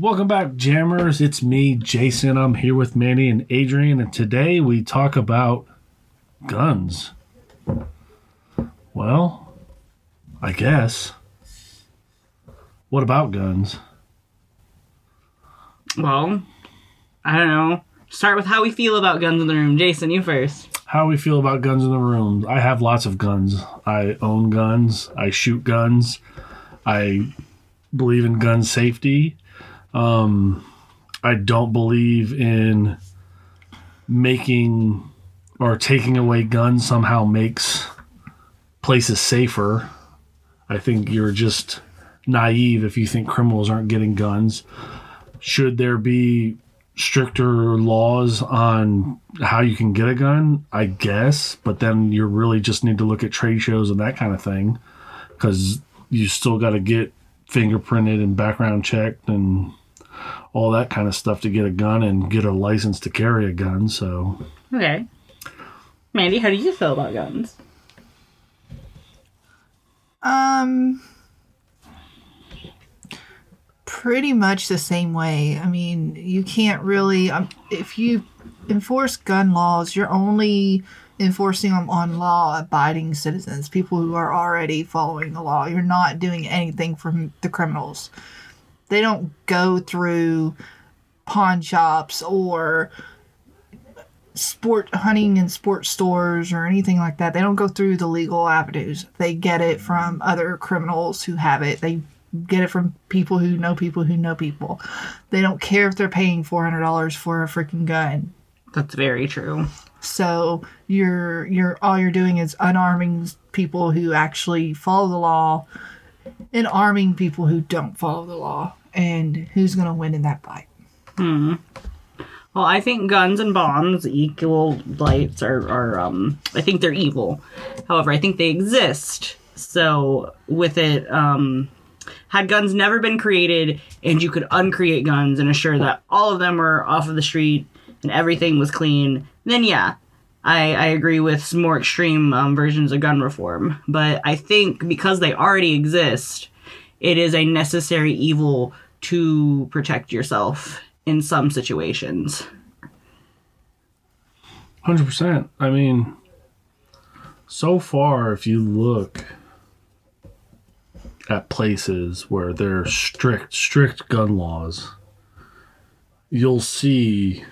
Welcome back, Jammers. It's me, Jason. I'm here with Manny and Adrian, and today we talk about guns. Well, I guess. What about guns? Well, I don't know. Start with how we feel about guns in the room. Jason, you first. How we feel about guns in the room? I have lots of guns. I own guns. I shoot guns. I believe in gun safety. Um, I don't believe in making or taking away guns somehow makes places safer. I think you're just naive if you think criminals aren't getting guns. Should there be stricter laws on how you can get a gun? I guess, but then you really just need to look at trade shows and that kind of thing because you still got to get fingerprinted and background checked and all that kind of stuff to get a gun and get a license to carry a gun. So, Okay. Mandy, how do you feel about guns? Um, pretty much the same way. I mean, you can't really, um, if you enforce gun laws, you're only enforcing them on law abiding citizens, people who are already following the law. You're not doing anything from the criminals. They don't go through pawn shops or sport hunting and sports stores or anything like that. They don't go through the legal avenues. They get it from other criminals who have it. They get it from people who know people who know people. They don't care if they're paying $400 for a freaking gun. That's very true. So you're you're all you're doing is unarming people who actually follow the law and arming people who don't follow the law. And who's going to win in that fight? Hmm. Well, I think guns and bombs, equal lights, are, are um, I think they're evil. However, I think they exist. So, with it, um, had guns never been created and you could uncreate guns and assure that all of them were off of the street and everything was clean, then yeah, I, I agree with some more extreme um, versions of gun reform. But I think because they already exist, it is a necessary evil to protect yourself in some situations. 100%. I mean, so far, if you look at places where there are strict, strict gun laws, you'll see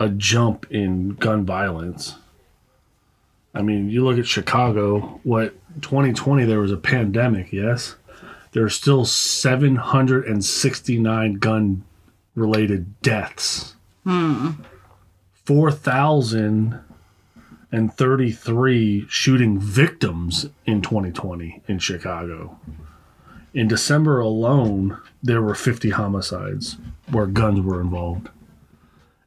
a jump in gun violence. I mean, you look at Chicago, what 2020 there was a pandemic, yes? There are still 769 gun related deaths. 4,033 shooting victims in 2020 in Chicago. In December alone, there were 50 homicides where guns were involved.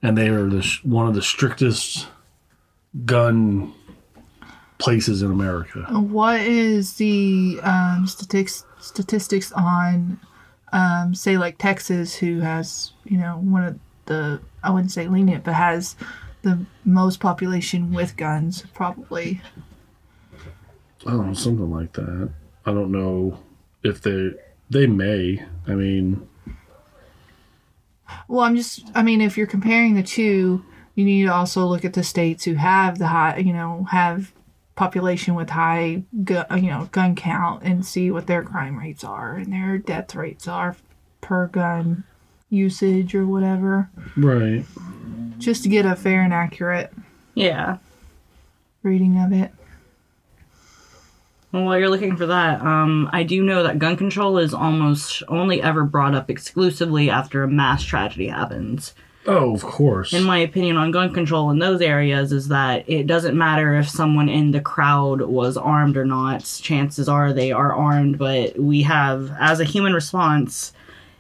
And they are the, one of the strictest gun places in America. What is the um, statistics statistics on, um, say, like Texas, who has you know one of the I wouldn't say lenient, but has the most population with guns, probably. Oh, something like that. I don't know if they they may. I mean, Well, I'm just I mean, if you're comparing the two, you need to also look at the states who have the high, you know, have population with high, gu- you know, gun count, and see what their crime rates are and their death rates are per gun usage or whatever. right. just to get a fair and accurate Yeah. reading of it. Well, while you're looking for that, um, I do know that gun control is almost only ever brought up exclusively after a mass tragedy happens. Oh, of course. In my opinion on gun control in those areas is that it doesn't matter if someone in the crowd was armed or not. Chances are they are armed, but we have, as a human response,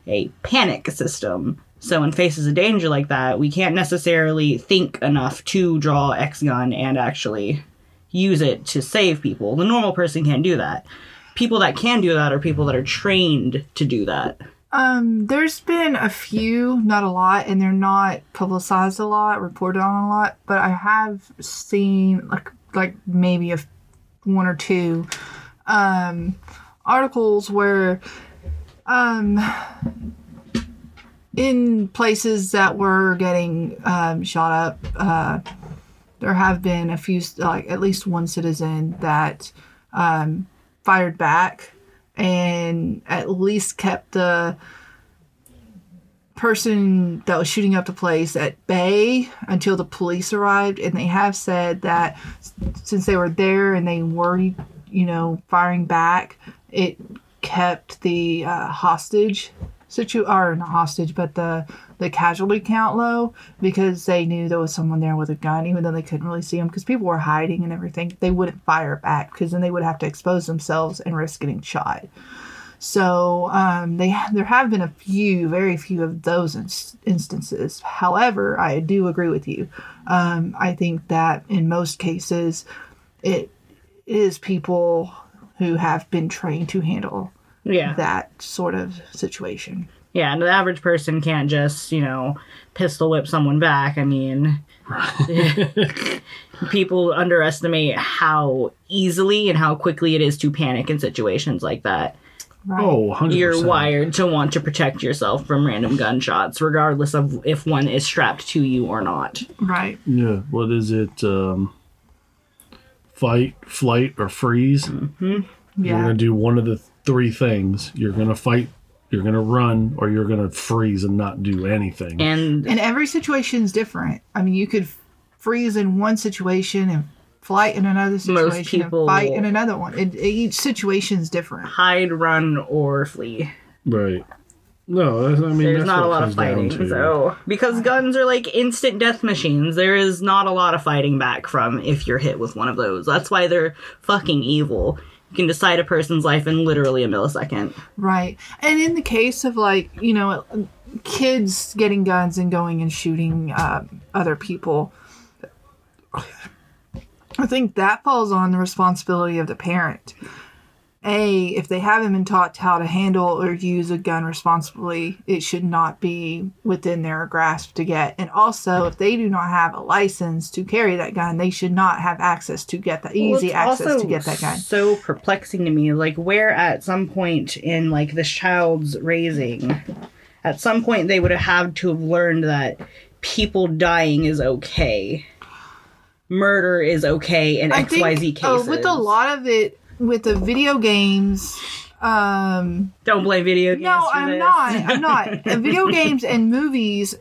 a panic system. So in faces of danger like that, we can't necessarily think enough to draw X gun and actually use it to save people. The normal person can't do that. People that can do that are people that are trained to do that. Um, there's been a few, not a lot, and they're not publicized a lot, reported on a lot, but I have seen like like maybe a one or two um articles where um in places that were getting um, shot up, uh, there have been a few, like at least one citizen that um, fired back and at least kept the person that was shooting up the place at bay until the police arrived. And they have said that since they were there and they were, you know, firing back, it kept the uh, hostage situ or not hostage, but the the casualty count low because they knew there was someone there with a gun, even though they couldn't really see them because people were hiding and everything. They wouldn't fire back because then they would have to expose themselves and risk getting shot. So um, they there have been a few, very few of those ins- instances. However, I do agree with you. Um, I think that in most cases, it is people who have been trained to handle Yeah. that sort of situation. Yeah, and the average person can't just, you know, pistol whip someone back. I mean, people underestimate how easily and how quickly it is to panic in situations like that. Right. Oh, 100%. You're wired to want to protect yourself from random gunshots, regardless of if one is strapped to you or not. Right. Yeah. What is it? Um, fight, flight, or freeze? You're going to do one of the three things. You're going to fight, you're going to run, or you're going to freeze and not do anything. And And every situation is different. I mean, you could freeze in one situation and flight in another situation people- and fight in another one. It, each situation is different. hide, run, or flee. right. No, that's- I mean, There's that's not what a lot of fighting. So, because guns are like instant death machines, there is not a lot of fighting back from if you're hit with one of those. That's why they're fucking evil. You can decide a person's life in literally a millisecond. Right. And in the case of like, you know, kids getting guns and going and shooting uh, other people, I think that falls on the responsibility of the parent. A, if they haven't been taught how to handle or use a gun responsibly, it should not be within their grasp to get. And also, if they do not have a license to carry that gun, they should not have access to get that easy it's access to get that gun. So perplexing to me. Like, where at some point in like this child's raising, at some point they would have had to have learned that people dying is okay. Murder is okay in I X Y Z think cases. uh, with a lot of it, with the video games, um, Don't blame video games. no, I'm this. not. I'm not. Uh, video games and movies,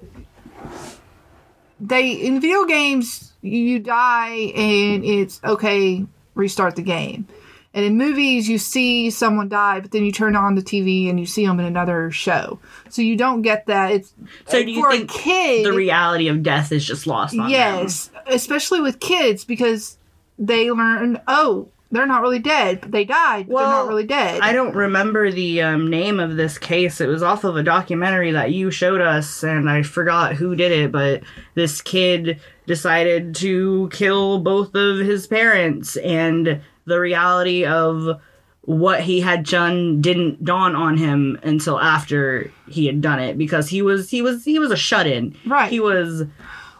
they in video games you die and it's okay. Restart the game. And in movies, you see someone die, but then you turn on the TV and you see them in another show. So you don't get that. It's So do you for think a kid. the reality of death is just lost on them? Yes, especially with kids because they learn, oh, they're not really dead, but they died, but they're not really dead. I don't remember the um, name of this case. It was off of a documentary that you showed us, and I forgot who did it, but this kid decided to kill both of his parents, and the reality of what he had done didn't dawn on him until after he had done it because he was he was he was a shut in. Right. He was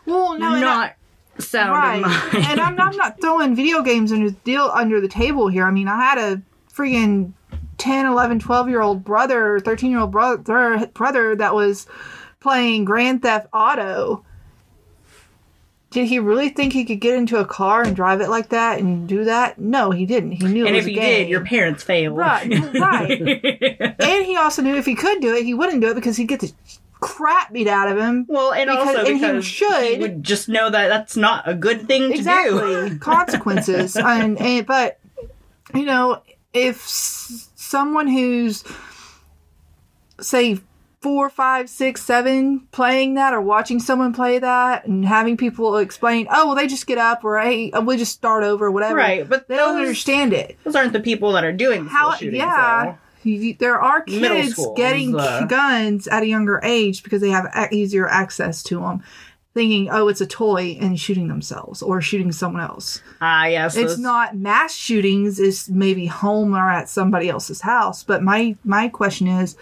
well, no, not sound in right. mind. and I'm, I'm not throwing video games under the deal under the table here. I mean, I had a freaking 10, 11, 12 year old brother, 13 year old brother, brother that was playing Grand Theft Auto. Did he really think he could get into a car and drive it like that and do that? No, he didn't. He knew it and was if a game. did, your parents failed. Right, right. and he also knew if he could do it, he wouldn't do it because he'd get the crap beat out of him. Well, and Because- also and he because should. would just know that that's not a good thing to do. exactly consequences and, and eh, but you know if s- someone who's say four five six seven playing that or watching someone play that and having people explain oh well they just get up or hey uh, we'll just start over or whatever Right, but they don't understand it Those aren't the people that are doing the how shooting. yeah you- there are kids schools, getting uh, guns at a younger age because they have easier access to them thinking oh it's a toy and shooting themselves or shooting someone else. So, ah, yes, it's those- not mass shootings it's maybe home or at somebody else's house but my my question is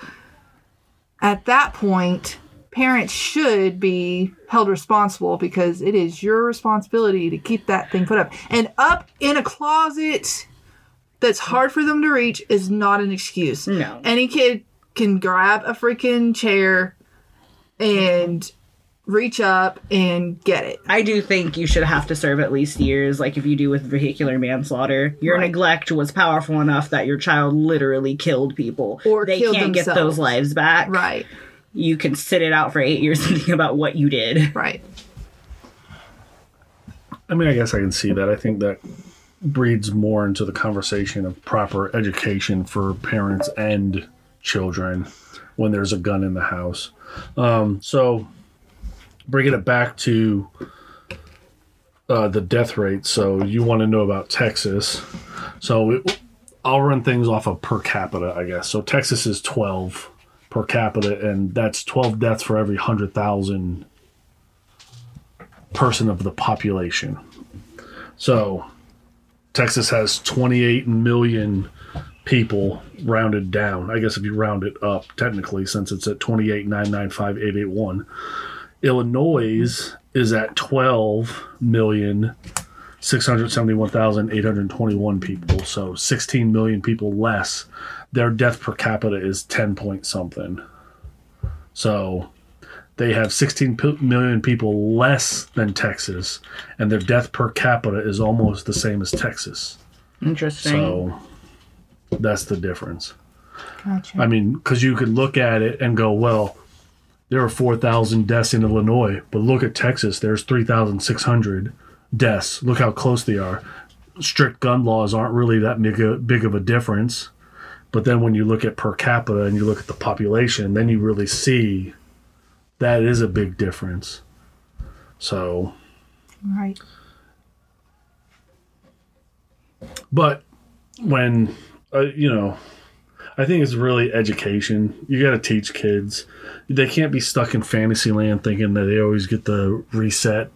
at that point parents should be held responsible because it is your responsibility to keep that thing put up. And up in a closet that's mm. hard for them to reach is not an excuse No. any kid can grab a freaking chair and reach up and get it. I do think you should have to serve at least years, like if you do with vehicular manslaughter. Your Right. neglect was powerful enough that your child literally killed people. Or they killed can't get those lives back. Right, You can sit it out for eight years and think about what you did. right. I mean, I guess I can see that. I think that breeds more into the conversation of proper education for parents and children when there's a gun in the house. Um, so, bringing it back to uh, the death rate. So, you want to know about Texas. So, it, I'll run things off of per capita, I guess. So, Texas is 12 per capita, and that's 12 deaths for every 100,000 person of the population. So, Texas has 28 million people rounded down. I guess if you round it up, technically, since it's at 28,995,881. Illinois is at 12 million. 671,821 people. So 16 million people less. Their death per capita is 10 point something. So they have 16 p- million people less than Texas, and their death per capita is almost the same as Texas. Interesting. So that's the difference. Gotcha. I mean, because you could look at it and go, well, there are 4,000 deaths in Illinois, but look at Texas, there's 3,600 deaths. Look how close they are. Strict gun laws aren't really that big, a, big of a difference. But then when you look at per capita and you look at the population, then you really see that is a big difference. So, right. but when, uh, you know, I think it's really education. You got to teach kids. They can't be stuck in fantasy land thinking that they always get the reset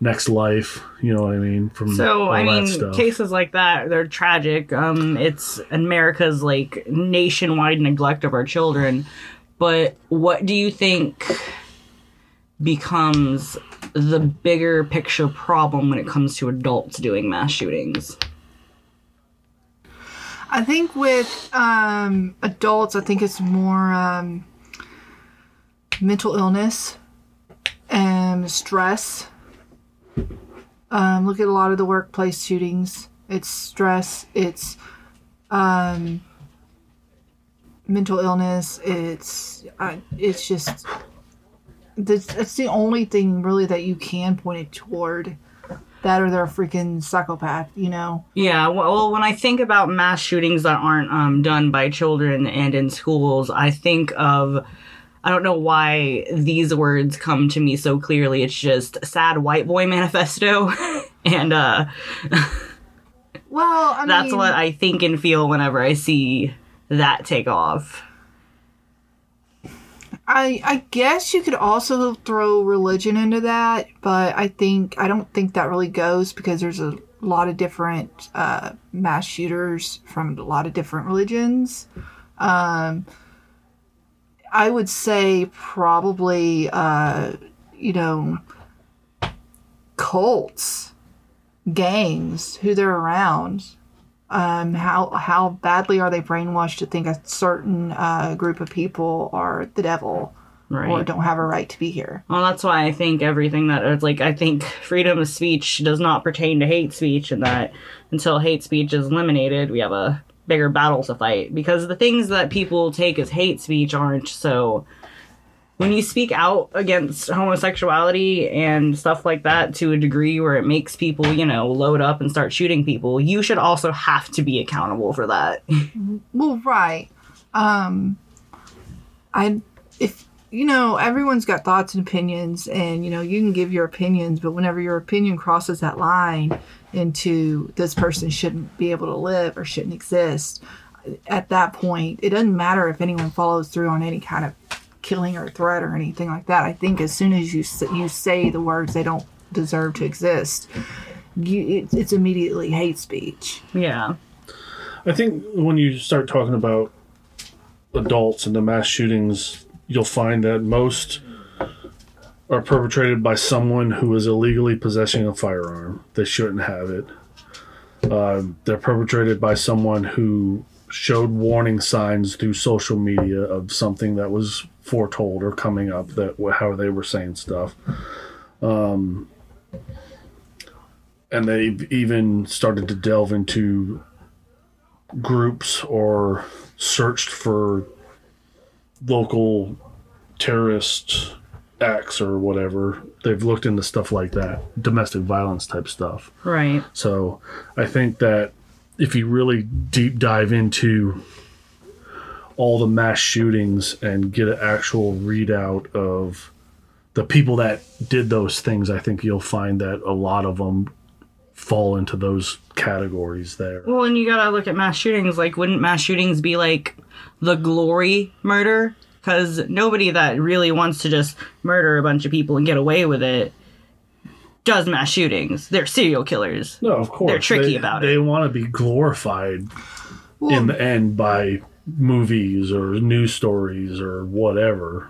next life. You know what I mean? From So all I that mean, stuff. cases like that they're tragic. Um, it's America's like nationwide neglect of our children. But what do you think becomes the bigger picture problem when it comes to adults doing mass shootings? I think with um, adults, I think it's more um, mental illness and stress. Um, look at a lot of the workplace shootings. It's stress. It's um, mental illness. It's uh, it's just that's, that's the only thing really that you can point it toward. That or they're a freaking psychopath, you know. Yeah, well, when I think about mass shootings that aren't um, done by children and in schools, I think of. I don't know why these words come to me so clearly. It's just sad white boy manifesto. and uh, Well, I that's mean, what I think and feel whenever I see that take off. I I guess you could also throw religion into that, but I think I don't think that really goes because there's a lot of different uh, mass shooters from a lot of different religions. Um, I would say probably uh, you know cults, gangs, who they're around. Um, how how badly are they brainwashed to think a certain uh, group of people are the devil Right. or don't have a right to be here? Well, that's why I think everything that it's like I think freedom of speech does not pertain to hate speech, and that until hate speech is eliminated, we have a bigger battle to fight. Because the things that people take as hate speech aren't so. When you speak out against homosexuality and stuff like that to a degree where it makes people, you know, load up and start shooting people, you should also have to be accountable for that. Well, right. Um, I if you know everyone's got thoughts and opinions, and you know you can give your opinions, but whenever your opinion crosses that line into this person shouldn't be able to live or shouldn't exist, at that point it doesn't matter if anyone follows through on any kind of killing or threat or anything like that. I think as soon as you you say the words they don't deserve to exist, you, it, it's immediately hate speech. yeah. I think when you start talking about adults and the mass shootings, you'll find that most are perpetrated by someone who is illegally possessing a firearm. They shouldn't have it. Uh, they're perpetrated by someone who showed warning signs through social media of something that was foretold or coming up that how they were saying stuff. Um, and they even started to delve into groups or searched for local terrorist acts or whatever. They've looked into stuff like that, domestic violence type stuff. Right. So I think that if you really deep dive into all the mass shootings and get an actual readout of the people that did those things, I think you'll find that a lot of them fall into those categories there. Well, and you gotta look at mass shootings. Like, wouldn't mass shootings be like the glory murder? Because nobody that really wants to just murder a bunch of people and get away with it does mass shootings. They're serial killers. No, of course. They're tricky They- about They it. They want to be glorified Well, in the end by movies or news stories or whatever.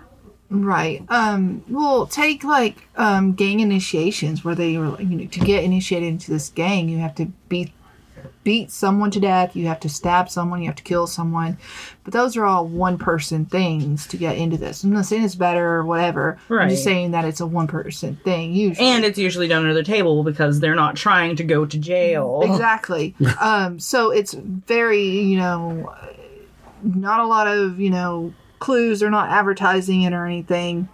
Right. Um. Well, take like um gang initiations where they were, you know, to get initiated into this gang, you have to beat beat someone to death. You have to stab someone. You have to kill someone. But those are all one person things to get into this. I'm not saying it's better or whatever. I'm Right. just saying that it's a one person thing usually. And it's usually done under the table because they're not trying to go to jail. exactly. um. So it's very you know, not a lot of you know clues. They're not advertising it or anything.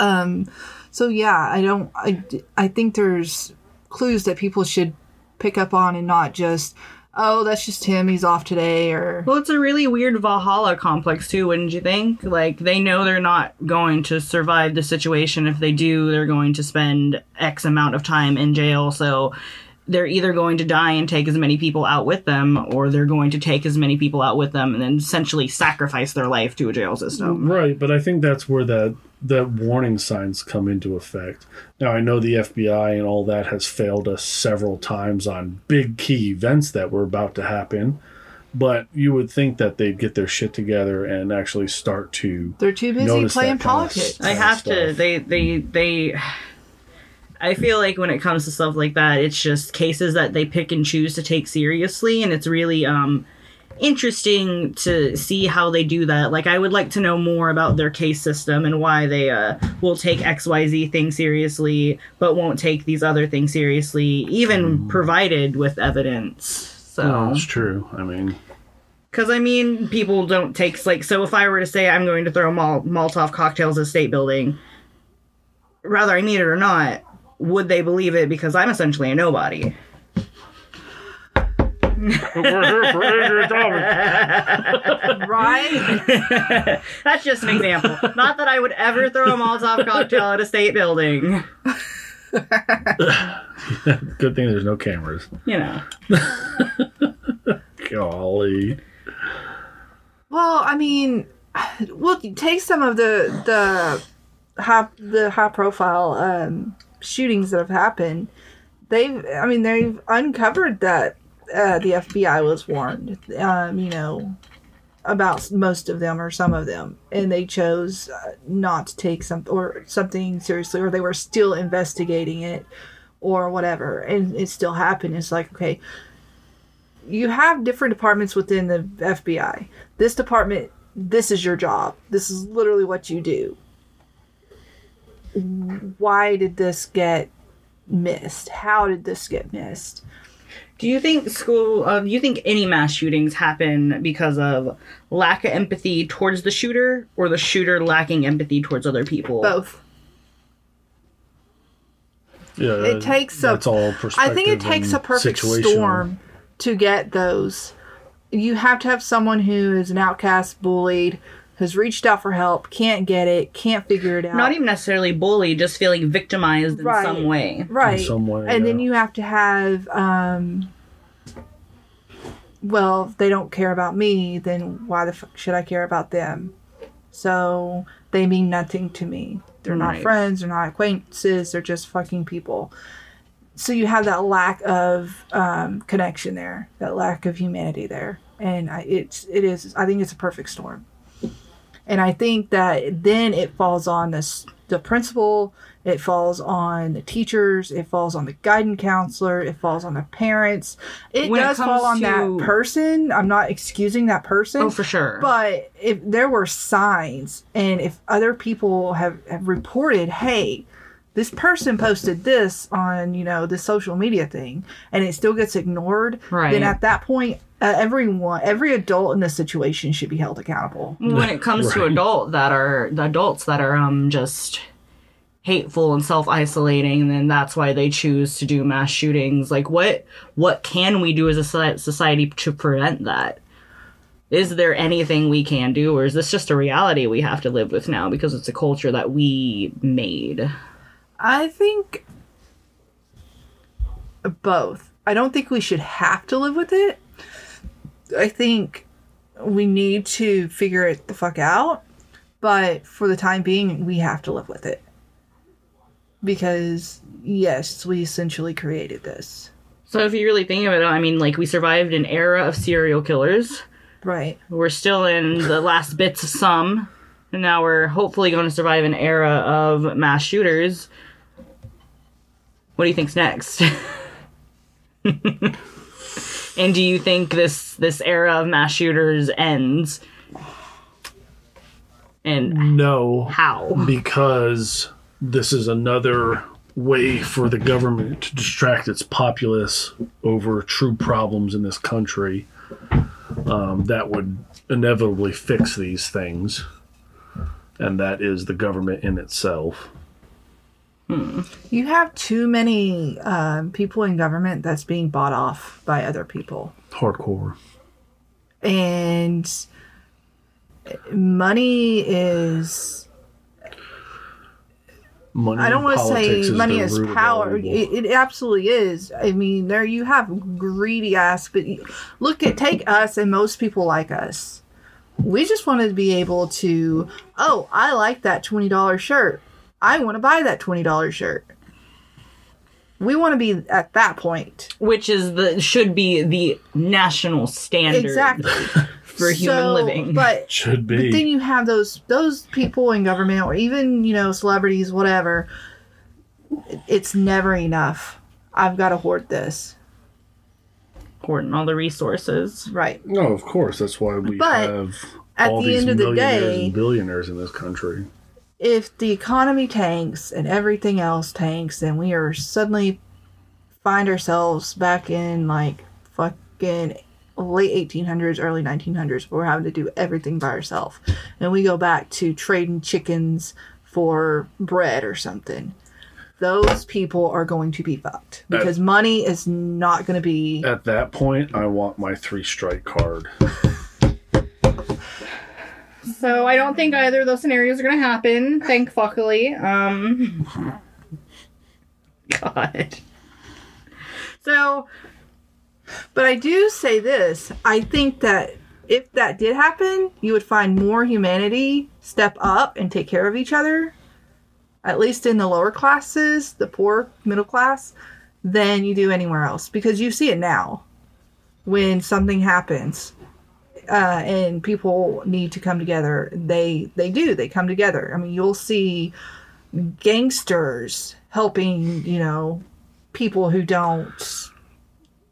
Um, so yeah, I don't. I I think there's clues that people should pick up on and not just, oh, that's just him. He's off today, or Well, it's a really weird Valhalla complex too, wouldn't you think? Like they know they're not going to survive the situation. If they do, they're going to spend X amount of time in jail. So they're either going to die and take as many people out with them, or they're going to take as many people out with them and then essentially sacrifice their life to a jail system. Right, but I think that's where that that warning signs come into effect. Now I know the FBI and all that has failed us several times on big key events that were about to happen, but you would think that they'd get their shit together and actually start to they're too busy Notice that playing kind of politics. stuff. I have to. They they they. I feel like when it comes to stuff like that, it's just cases that they pick and choose to take seriously, and it's really um interesting to see how they do that. Like, I would like to know more about their case system and why they uh, will take X Y Z thing seriously, but won't take these other things seriously, even provided with evidence. So. Oh, it's true. I mean, Because I mean, people don't take like. So if I were to say I'm going to throw Mol- Molotov cocktails at State Building, whether I need it or not, would they believe it? Because I'm essentially a nobody. we're here for Adrian Thomas. right? That's just an example. not that I would ever throw a Molotov cocktail at a state building. Good thing there's no cameras. You know. Golly. Well, I mean, we'll take some of the the high the high profile um, shootings that have happened. They've, I mean, they've uncovered that uh, the FBI was warned. Um, you know, about most of them or some of them, and they chose uh, not to take some or something seriously, or they were still investigating it, or whatever, and it still happened. It's like okay. You have different departments within the FBI this department this is your job this is literally what you do why did this get missed how did this get missed Do you think school? Uh, do you think any mass shootings happen because of lack of empathy towards the shooter, or the shooter lacking empathy towards other people? both Yeah, It takes a- That's all i think it takes a perfect situational. storm to get those you have to have someone who is an outcast bullied has reached out for help can't get it can't figure it out. Not even necessarily bullied, just feeling victimized in Right. some way. right. some way, and then you have to have um well if they don't care about me then why the fuck should i care about them? So they mean nothing to me. They're not friends they're not acquaintances they're just fucking people. So you have that lack of um, connection there that lack of humanity there. And I, it's it is i think it's a perfect storm And I think that then it falls on the, s- the principal, it falls on the teachers, it falls on the guidance counselor, it falls on the parents. It When does comes fall on to- that person. I'm not excusing that person. Oh, for sure. But if there were signs and if other people have, have reported, hey, this person posted this on, you know, the social media thing and it still gets ignored, Right. then at that point, uh, everyone, every adult in this situation should be held accountable. when it comes to adult that are the adults that are um just hateful and self-isolating then that's why they choose to do mass shootings like what what can we do as a society to prevent that is there anything we can do or is this just a reality we have to live with now because it's a culture that we made I think both. I don't think we should have to live with it. I think we need to figure it the fuck out. But for the time being, we have to live with it. Because, yes, we essentially created this. so if you really think of it i mean like we survived an era of serial killers Right. We're still in the last bits of some, and now we're hopefully going to survive an era of mass shooters. What do you think's next? and do you think this this era of mass shooters ends? And No, how? because this is another way for the government to distract its populace over true problems in this country um, that would inevitably fix these things. And that is the government in itself. You have too many um, people in government that's being bought off by other people. Hardcore. and money is Money i don't want to say money the is power. it, it absolutely is. I mean there you have greedy ass but look at take us and most people like us. We just wanted to be able to oh i like that $20 shirt i want to buy that $20 shirt we want to be at that point Which is the should be the national standard exactly for human So, living. but Should be. But then you have those those people in government or even you know celebrities, whatever. It's never enough. I've got to hoard this, Hoarding all the resources. right? no, of course. That's why we But have at all the these end of the millionaires day- and billionaires in this country. If the economy tanks and everything else tanks, then we are suddenly find ourselves back in like fucking late 1800s, early 1900s, where we're having to do everything by ourselves, and we go back to trading chickens for bread or something. Those people are going to be fucked because money is not going to be. At that point, I want my three strike card. So I don't think either of those scenarios are gonna happen, thankfully. Um God. So But I do say this I think that if that did happen, you would find more humanity step up and take care of each other, at least in the lower classes, the poor middle class, than you do anywhere else. Because you see it now when something happens. Uh, and people need to come together. They they do. They come together. I mean, you'll see gangsters helping, you know, people who don't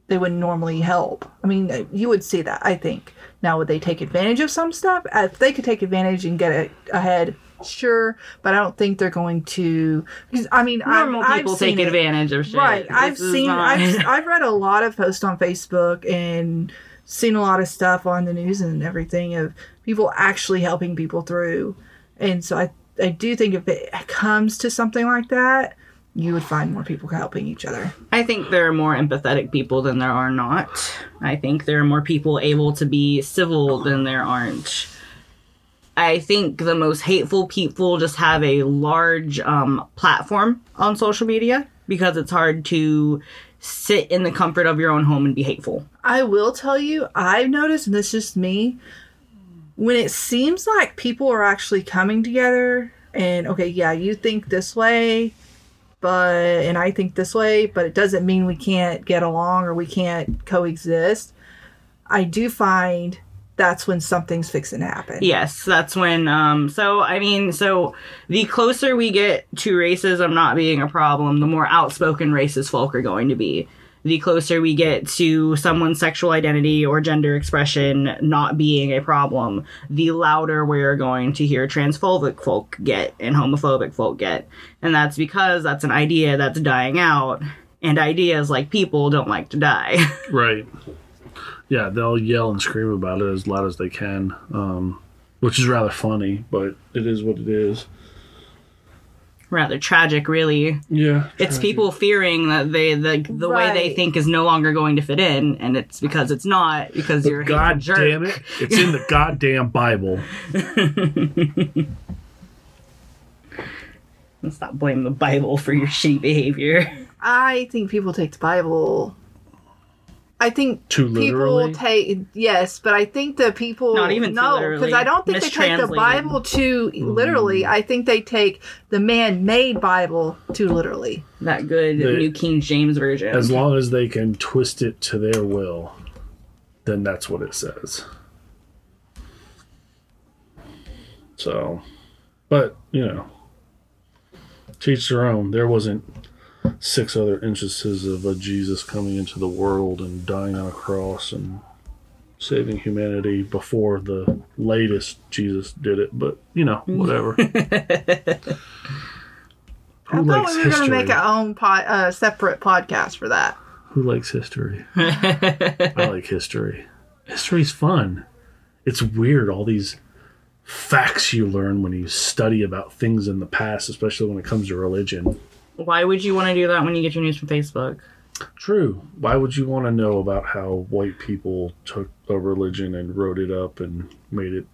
they wouldn't normally help. I mean, you would see that, I think. Now, would they take advantage of some stuff? Uh, If they could take advantage and get ahead, sure. But I don't think they're going to. Because, I mean, normal I've, people I've take it. advantage of shit. Right. This I've seen, I've, I've read a lot of posts on Facebook and seen a lot of stuff on the news and everything of people actually helping people through. And so I, I do think if it comes to something like that, you would find more people helping each other. I think there are more empathetic people than there are not. I think there are more people able to be civil than there aren't. I think the most hateful people just have a large um, platform on social media because it's hard to sit in the comfort of your own home and be hateful. I will tell you, I've noticed, and this is just me, when it seems like people are actually coming together and, okay, yeah, you think this way, but, and I think this way, but it doesn't mean we can't get along or we can't coexist. I do find that's when something's fixing to happen. Yes, that's when. Um, so I mean, so the closer we get to racism not being a problem, the more outspoken racist folk are going to be. The closer we get to someone's sexual identity or gender expression not being a problem, the louder we're going to hear transphobic folk get and homophobic folk get. And that's because that's an idea that's dying out, and ideas like people don't like to die. Right. Yeah, they'll yell and scream about it as loud as they can, um, which is rather funny, but it is what it is. Rather tragic, really. Yeah. It's people fearing that they the the way they think is no longer going to fit in, and it's because it's not because you're a God jerk. damn it. It's in the goddamn Bible. Stop blaming the Bible for your shitty behavior. I think people take the Bible. I think Too people literally? take yes, but I think the people Not even no because I don't think they take the Bible too literally. Mm. I think they take the man-made Bible too literally. That good The- New King James version. As long as they can twist it to their will, then that's what it says. So, but, you know, teach their own. There wasn't six other instances of a Jesus coming into the world and dying on a cross and saving humanity before the latest Jesus did it, but, you know, whatever. I thought we were going to make our own pod, uh, separate podcast for that. Who likes history? I like history. History's fun. It's weird, all these facts you learn when you study about things in the past, especially when it comes to religion. Why would you want to do that when you get your news from Facebook? True. Why would you want to know about how white people took a religion and wrote it up and made it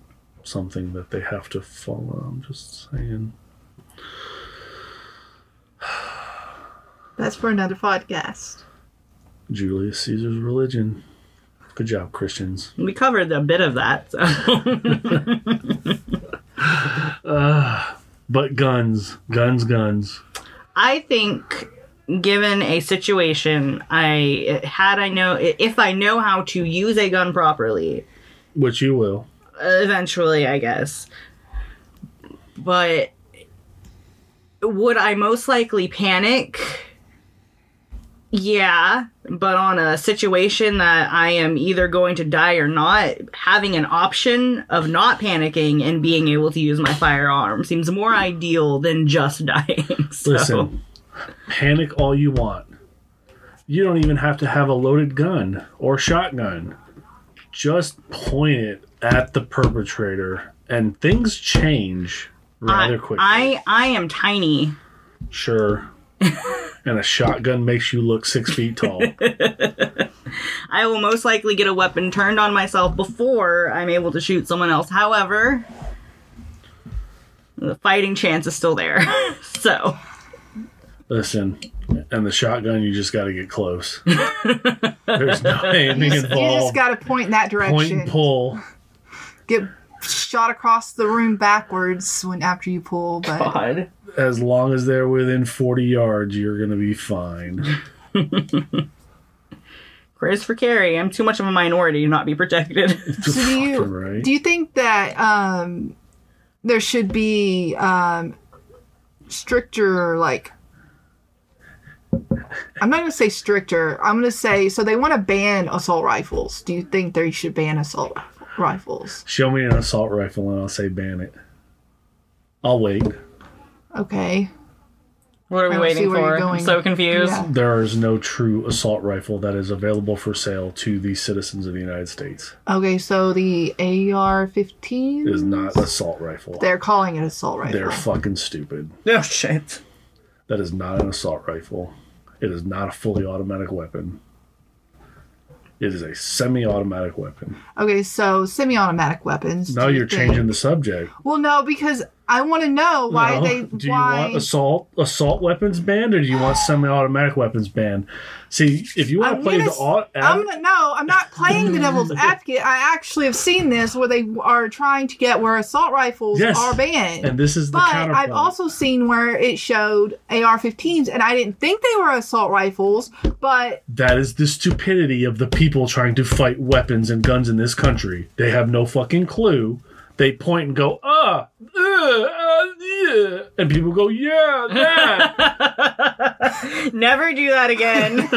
something that they have to follow? I'm just saying. That's for another podcast. Julius Caesar's religion. Good job, Christians. We covered a bit of that. So. Uh, but guns, guns, guns. I think given a situation I had I know if I know how to use a gun properly, Which you will. eventually I guess. But would I most likely panic? Yeah, but on a situation that I am either going to die or not, having an option of not panicking and being able to use my firearm seems more ideal than just dying. So. Listen, panic all you want. You don't even have to have a loaded gun or shotgun. Just point it at the perpetrator, and things change rather I, quickly. I I am tiny. sure. and a shotgun makes you look six feet tall. I will most likely get a weapon turned on myself before I'm able to shoot someone else. However, the fighting chance is still there. so, Listen, and the shotgun, you just got to get close. There's no aiming involved. You just got to point in that direction. and pull. Get shot across the room backwards when after you pull, but God. As long as they're within 40 yards, you're going to be fine. Christopher Carey, I'm too much of a minority to not be protected. So do you right. do you think that um, there should be um, stricter like? I'm not gonna say stricter. I'm gonna say so they want to ban assault rifles. Do you think they should ban assault rifles? Show me an assault rifle and I'll say ban it. I'll wait. Okay. what are we I don't see waiting you're for? I'm going. so confused. Yeah. There is no true assault rifle that is available for sale to the citizens of the United States. Okay. So the AR-15 is not assault rifle. They're calling it assault rifle. They're fucking stupid. Oh, shit. That is not an assault rifle. It is not a fully automatic weapon. It is a semi-automatic weapon. Okay, so semi-automatic weapons. Now you you're think- changing the subject. Well, no, because I want to know why No. they do you why want assault assault weapons banned or do you want semi-automatic weapons banned? See, if you want to play the I'm gonna, no, I'm not playing the devil's advocate. I actually have seen this where they are trying to get where assault rifles Yes. are banned. and this is the but. I've also seen where it showed AR-15s, and I didn't think they were assault rifles. But That is the stupidity of the people trying to fight weapons and guns in this country. They have no fucking clue. They point and go, ah, uh, uh, yeah. And people go, yeah, that. Never do that again.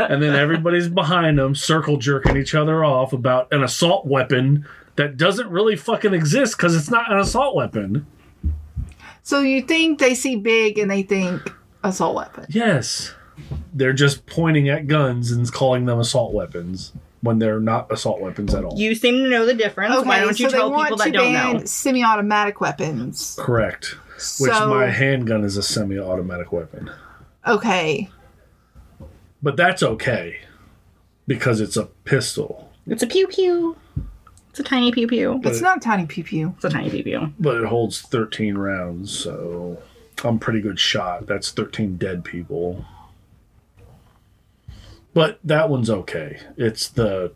and then everybody's behind them, circle jerking each other off about an assault weapon that doesn't really fucking exist because it's not an assault weapon. so you think they see big and they think assault weapon? Yes. They're just pointing at guns and calling them assault weapons when they're not assault weapons at all. you seem to know the difference. Okay, Why don't you so tell people that don't ban know? semi-automatic weapons. Correct. Which so my handgun is a semi automatic weapon. okay, But that's okay because it's a pistol. It's a pew pew. It's a tiny pew pew. it's not a tiny pew pew. It's a tiny pew pew. But it holds 13 rounds, so I'm pretty good shot. That's 13 dead people. But that one's okay. It's the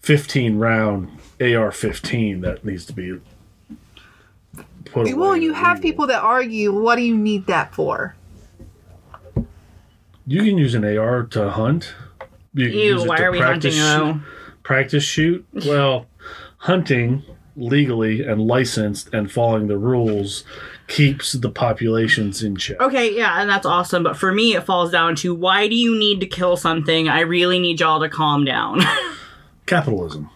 15 round AR 15 that needs to be put Well, you have people that argue, what do you need that for? You can use an AR to hunt. You can Ew, use it why to are we hunting practice though? shoot- practice shoot. Well, hunting legally and licensed and following the rules keeps the populations in check. Okay, yeah, and that's awesome. But for me, it falls down to why do you need to kill something? I really need y'all to calm down. Capitalism.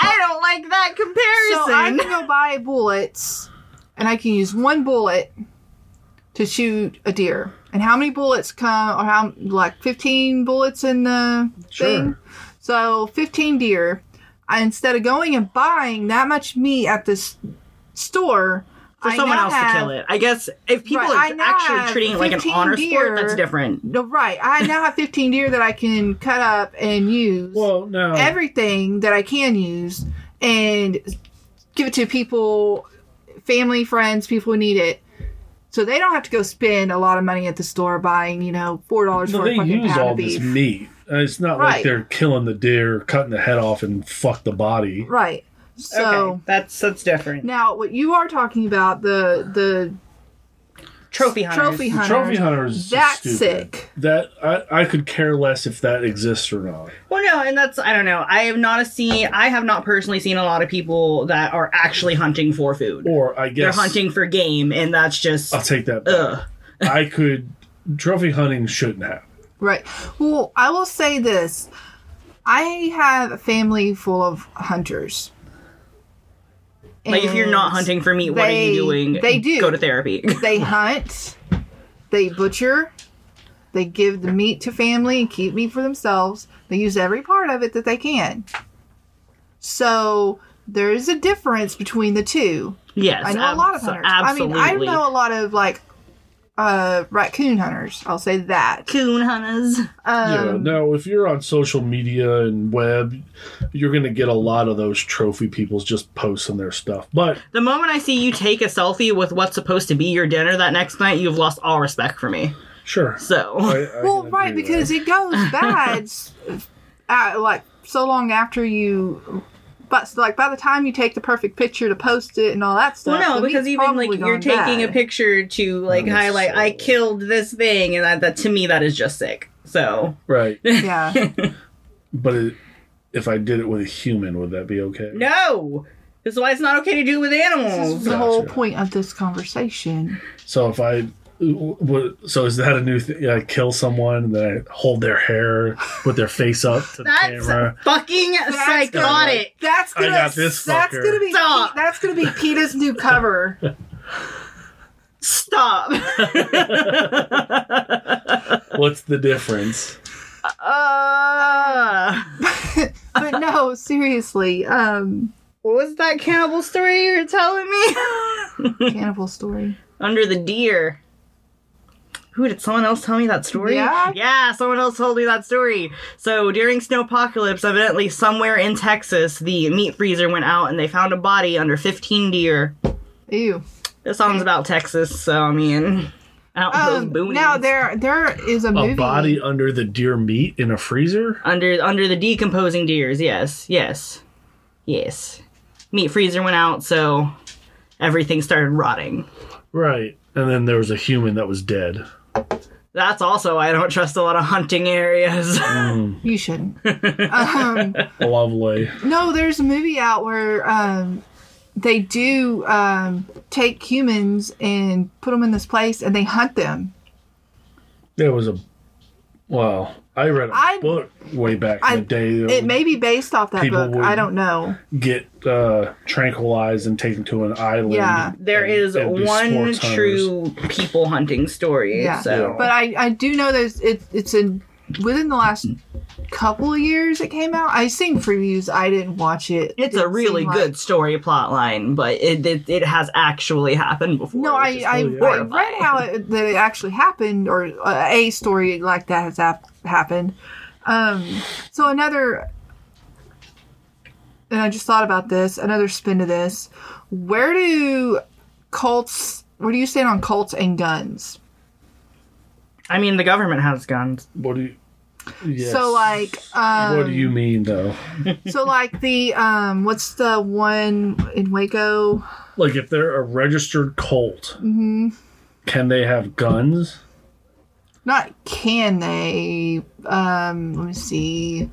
I don't like that comparison. So I can go buy bullets, and I can use one bullet to shoot a deer. And how many bullets come? Or how like fifteen bullets in the Sure. thing? So fifteen deer. I, instead of going and buying that much meat at this store, for I someone else have, to kill it. I guess if people Right, are actually treating it like an 15 honor sport, deer. that's different. No, right. I now have fifteen deer that I can cut up and use. Well, now everything that I can use and give it to people, family, friends, people who need it. So they don't have to go spend a lot of money at the store buying, you know, four dollars no, for a they fucking use pound all of this meat. It's not like they're killing the deer, cutting the head off, and fuck the body. Right. So okay, that's that's different. now what you are talking about the the Trophy hunters. trophy hunter. Trophy hunters. That's stupid. sick. That I, I could care less if that exists or not. Well, no, and that's I don't know. I have not seen. I have not personally seen a lot of people that are actually hunting for food. Or I guess They're hunting for game, and that's just I'll take that. Back. ugh. I could. Trophy hunting shouldn't happen. Right. Well, I will say this. I have a family full of hunters. Like if you're not hunting for meat, what are they- you doing? they do. go to therapy. they hunt, they butcher, they give the meat to family and keep meat for themselves. They use every part of it that they can. So there is a difference between the two. yes, I know a lot of hunters. Absolutely. I mean, I know a lot of like uh, raccoon hunters. I'll say that. coon hunters. yeah. Um, No, if you're on social media and web, you're gonna get a lot of those trophy peoples just posting their stuff. But The moment I see you take a selfie with what's supposed to be your dinner that next night, you've lost all respect for me. sure. So I, I well, right, because that. it goes bad, s- uh, like so long after you. But like by the time you take the perfect picture to post it and all that stuff, well, no, the because meat's even like you're gone taking a picture to like That was highlight, I killed this thing, and that, that to me that is just sick. So right. Yeah, But it, if I did it with a human, would that be okay? no, this is why it's not okay to do it with this is animals. the whole point of this conversation. So if I, what, so is that a new thing? I kill someone and then I hold their hair with their face up to the That's camera. fucking psychotic. That's gonna. got this that's fucker. gonna be. Stop. That's gonna be PETA's new cover. Stop. What's the difference? uh, but no, seriously. Um, what was that cannibal story you were telling me? cannibal story. Under the deer. Who did someone else tell me that story? Yeah? Yeah, someone else told me that story. So during snowpocalypse, evidently somewhere in Texas, the meat freezer went out and they found a body under 15 deer. Ew. This song's about Texas, so I mean, out in Um, those boonies. now there there is a movie. A body under the deer meat in a freezer? under under the decomposing deers. Yes, yes, yes. Meat freezer went out, so everything started rotting. Right. And then there was a human that was dead. That's also I don't trust a lot of hunting areas. You shouldn't. um, Lovely. no, there's a movie out where um, they do um, take humans and put them in this place and they hunt them. There was a. Well, I read a I- book way back I- in the day. It may be based off that book. would- I don't know. get uh, tranquilized and taken to an island. Yeah. there and- is and one true people hunting story. Yeah. So But I, I do know there's it, it's in within the last couple of years it came out. I seen previews. I didn't watch it. it's It a really seemed good like- story plot line, but it, it it has actually happened before. No, I I, yeah. I read how it, that it actually happened, or uh, a story like that has hap- happened. Um, so another, and I just thought about this. Another spin to this. Where do cults? Where do you stand on cults and guns? I mean, the government has guns. What do you. Yes. So like, um, what do you mean, though? so like the um, what's the one in Waco? Like, if they're a registered cult, Mm-hmm. can they have guns? Not can they? Um, let me see.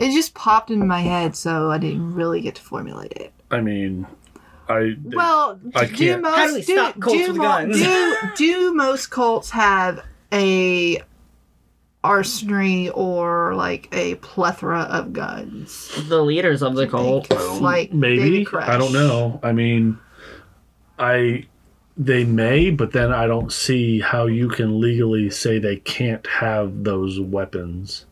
It just popped into my head, so I didn't really get to formulate it. I mean, I. Well, I do can't- most do do, stop cults do, with mo- guns? do do most cults have a arsenal or like a plethora of guns? The leaders of the cult. Like maybe David I don't know. I mean, I they may, but then I don't see how you can legally say they can't have those weapons.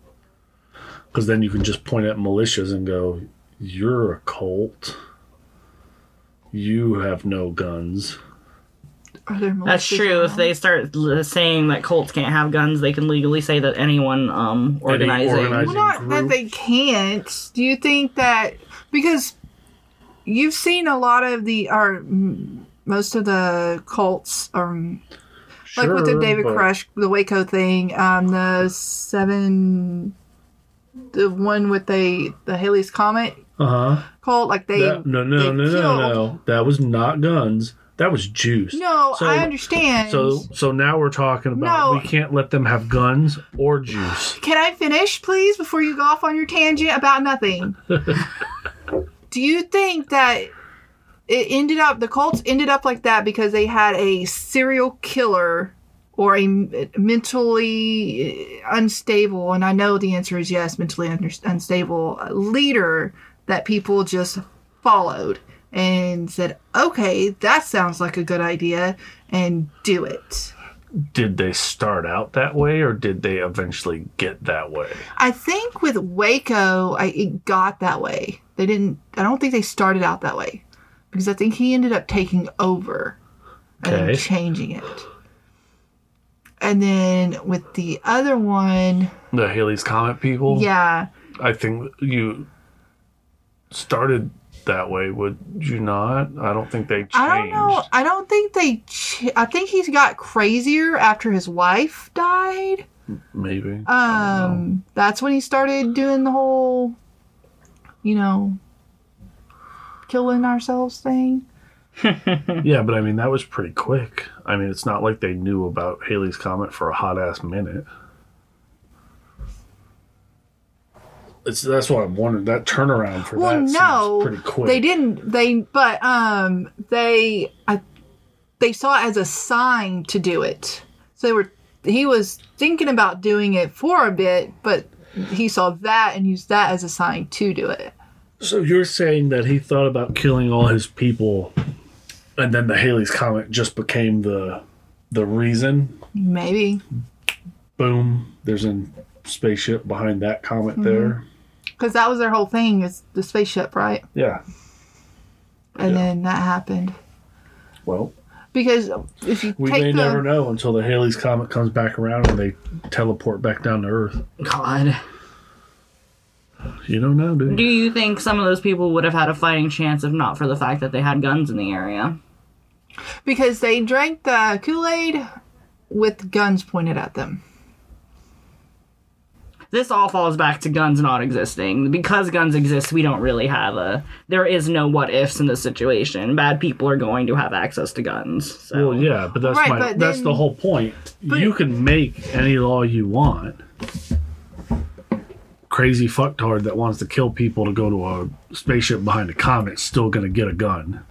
Because then you can just point at militias and go, "You're a cult. You have no guns." Are there That's militias true. If they start saying that cults can't have guns, they can legally say that anyone um, organizing. organizing- Well, not that they can't. Do you think that because you've seen a lot of the or most of the cults um like with the David but- Koresh, the Waco thing, um the seven the one with the the Halley's Comet Uh-huh. cult, like they That- no, no, they no, no, no, killed- no. That was not guns. That was juice. No, So- I understand. So, so now we're talking about No. we can't let them have guns or juice. Can I finish, please, before you go off on your tangent about nothing? Do you think that it ended up, the cults ended up like that because they had a serial killer or a mentally uh, unstable, and I know the answer is yes, mentally under, unstable uh, leader that people just followed and said, okay, that sounds like a good idea, and do it? Did they start out that way or did they eventually get that way? I think with Waco, I, it got that way. They didn't. I don't think they started out that way because I think he ended up taking over and changing it. And then with the other one, The Halley's Comet people? yeah, I think you started that way, would you not? I don't think they changed. I don't know. I don't think they. Ch- I think he's got crazier after his wife died. Maybe. I don't know. Um, that's when he started doing the whole, you know, killing ourselves thing. Yeah, but I mean, that was pretty quick. I mean, it's not like they knew about Halley's Comet for a hot ass minute. It's, that's what I'm wondering. That turnaround for well that no seems pretty quick. they didn't they but um they I, they saw it as a sign to do it so they were he was thinking about doing it for a bit but he saw that and used that as a sign to do it So you're saying that he thought about killing all his people, and then the Halley's Comet just became the the reason? maybe Boom! There's a spaceship behind that comet Mm-hmm. there. because that was their whole thing is the spaceship right Yeah. and Yeah. then that happened Well, because if you We take may the never know until the Halley's comet comes back around and they teleport back down to Earth. God. You don't know, do Do you? you think some of those people would have had a fighting chance if not for the fact that they had guns in the area? Because they drank the Kool Aid with guns pointed at them. This all falls back to guns not existing. Because guns exist, we don't really have a. There is no what ifs in this situation. Bad people are going to have access to guns. So. Well, yeah, but that's Right, my but that's then- the whole point. you can make any law you want. Crazy fucktard that wants to kill people to go to a spaceship behind a comet's still gonna get a gun.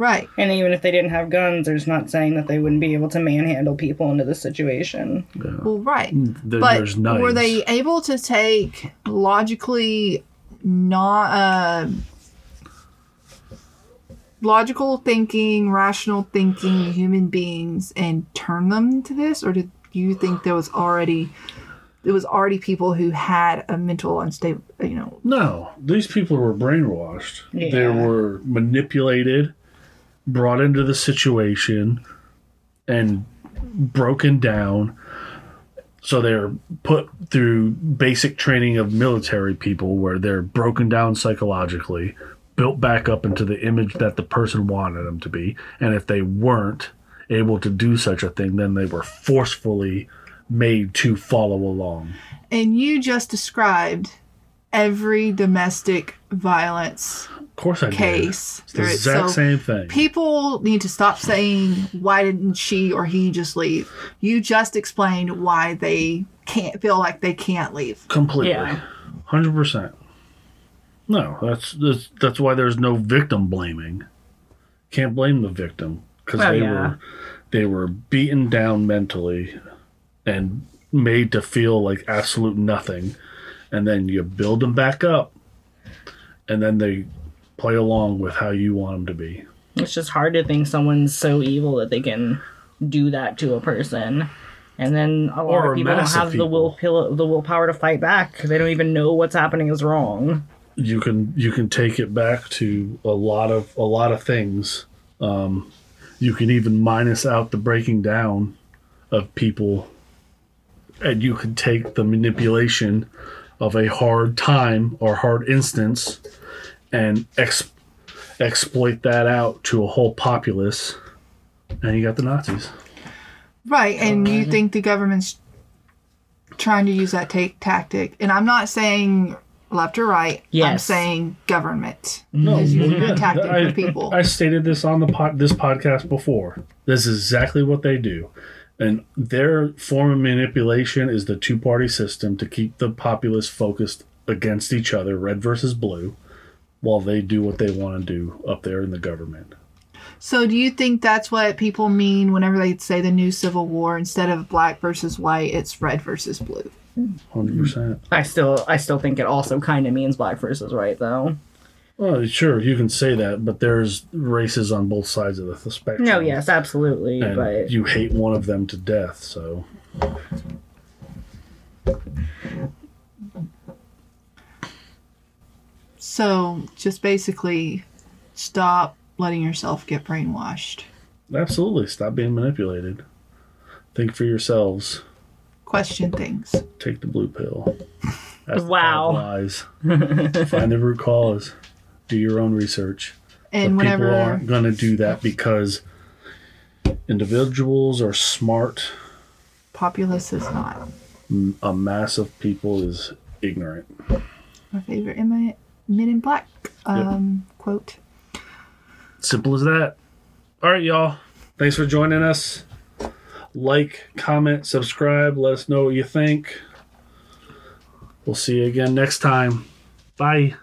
Right. And even if they didn't have guns, there's not saying that they wouldn't be able to manhandle people into this situation. Well, right. Then But there's knives. were they able to take logically not uh, logical thinking, rational thinking human beings and turn them to this, or did you think there was already there was already people who had a mental unstable, you know? No, these people were brainwashed. Yeah. They were manipulated, brought into the situation, and broken down. So they're put through basic training of military people where they're broken down psychologically, built back up into the image that the person wanted them to be. And if they weren't able to do such a thing, then they were forcefully made to follow along. And you just described every domestic violence course I did. case. It's the Right, exact so- same thing. people need to stop saying why didn't she or he just leave you just explained why they can't feel like they can't leave completely Yeah. 100% no that's, that's that's why there's no victim blaming can't blame the victim because Well, they yeah. were they were beaten down mentally and made to feel like absolute nothing and then you build them back up and then they play along with how you want them to be It's just hard to think someone's so evil that they can do that to a person. And then a lot Or of people don't have the will the willpower to fight back. They don't even know what's happening is wrong. you can you can take it back to a lot of a lot of things. Um, you can even minus out the breaking down of people, and you can take the manipulation of a hard time or hard instance, and ex- exploit that out to a whole populace, and you got the Nazis. right and you think the government's trying to use that take tactic and i'm not saying left or right i'm saying government No, is using yeah, that tactic I, for people I stated this on the pod, this podcast before. This is exactly what they do, and their form of manipulation is the two party system to keep the populace focused against each other, red versus blue, while they do what they want to do up there in the government. so do you think that's what people mean whenever they say the new civil war instead of black versus white it's red versus blue Hundred percent. I still I still think it also kind of means black versus white though. Well, sure, you can say that, but there's races on both sides of the spectrum. No, yes, absolutely, and but you hate one of them to death. So so just basically stop letting yourself get brainwashed absolutely, stop being manipulated. Think for yourselves. question things take the blue pill. That's Wow. five lies. Find the root cause. Do your own research. and but people aren't going to do that because individuals are smart. populace is not A mass of people is ignorant. my favorite Emma Men in Black um, quote. Simple as that. All right, y'all. Thanks for joining us. Like, comment, subscribe. Let us know what you think. We'll see you again next time. Bye.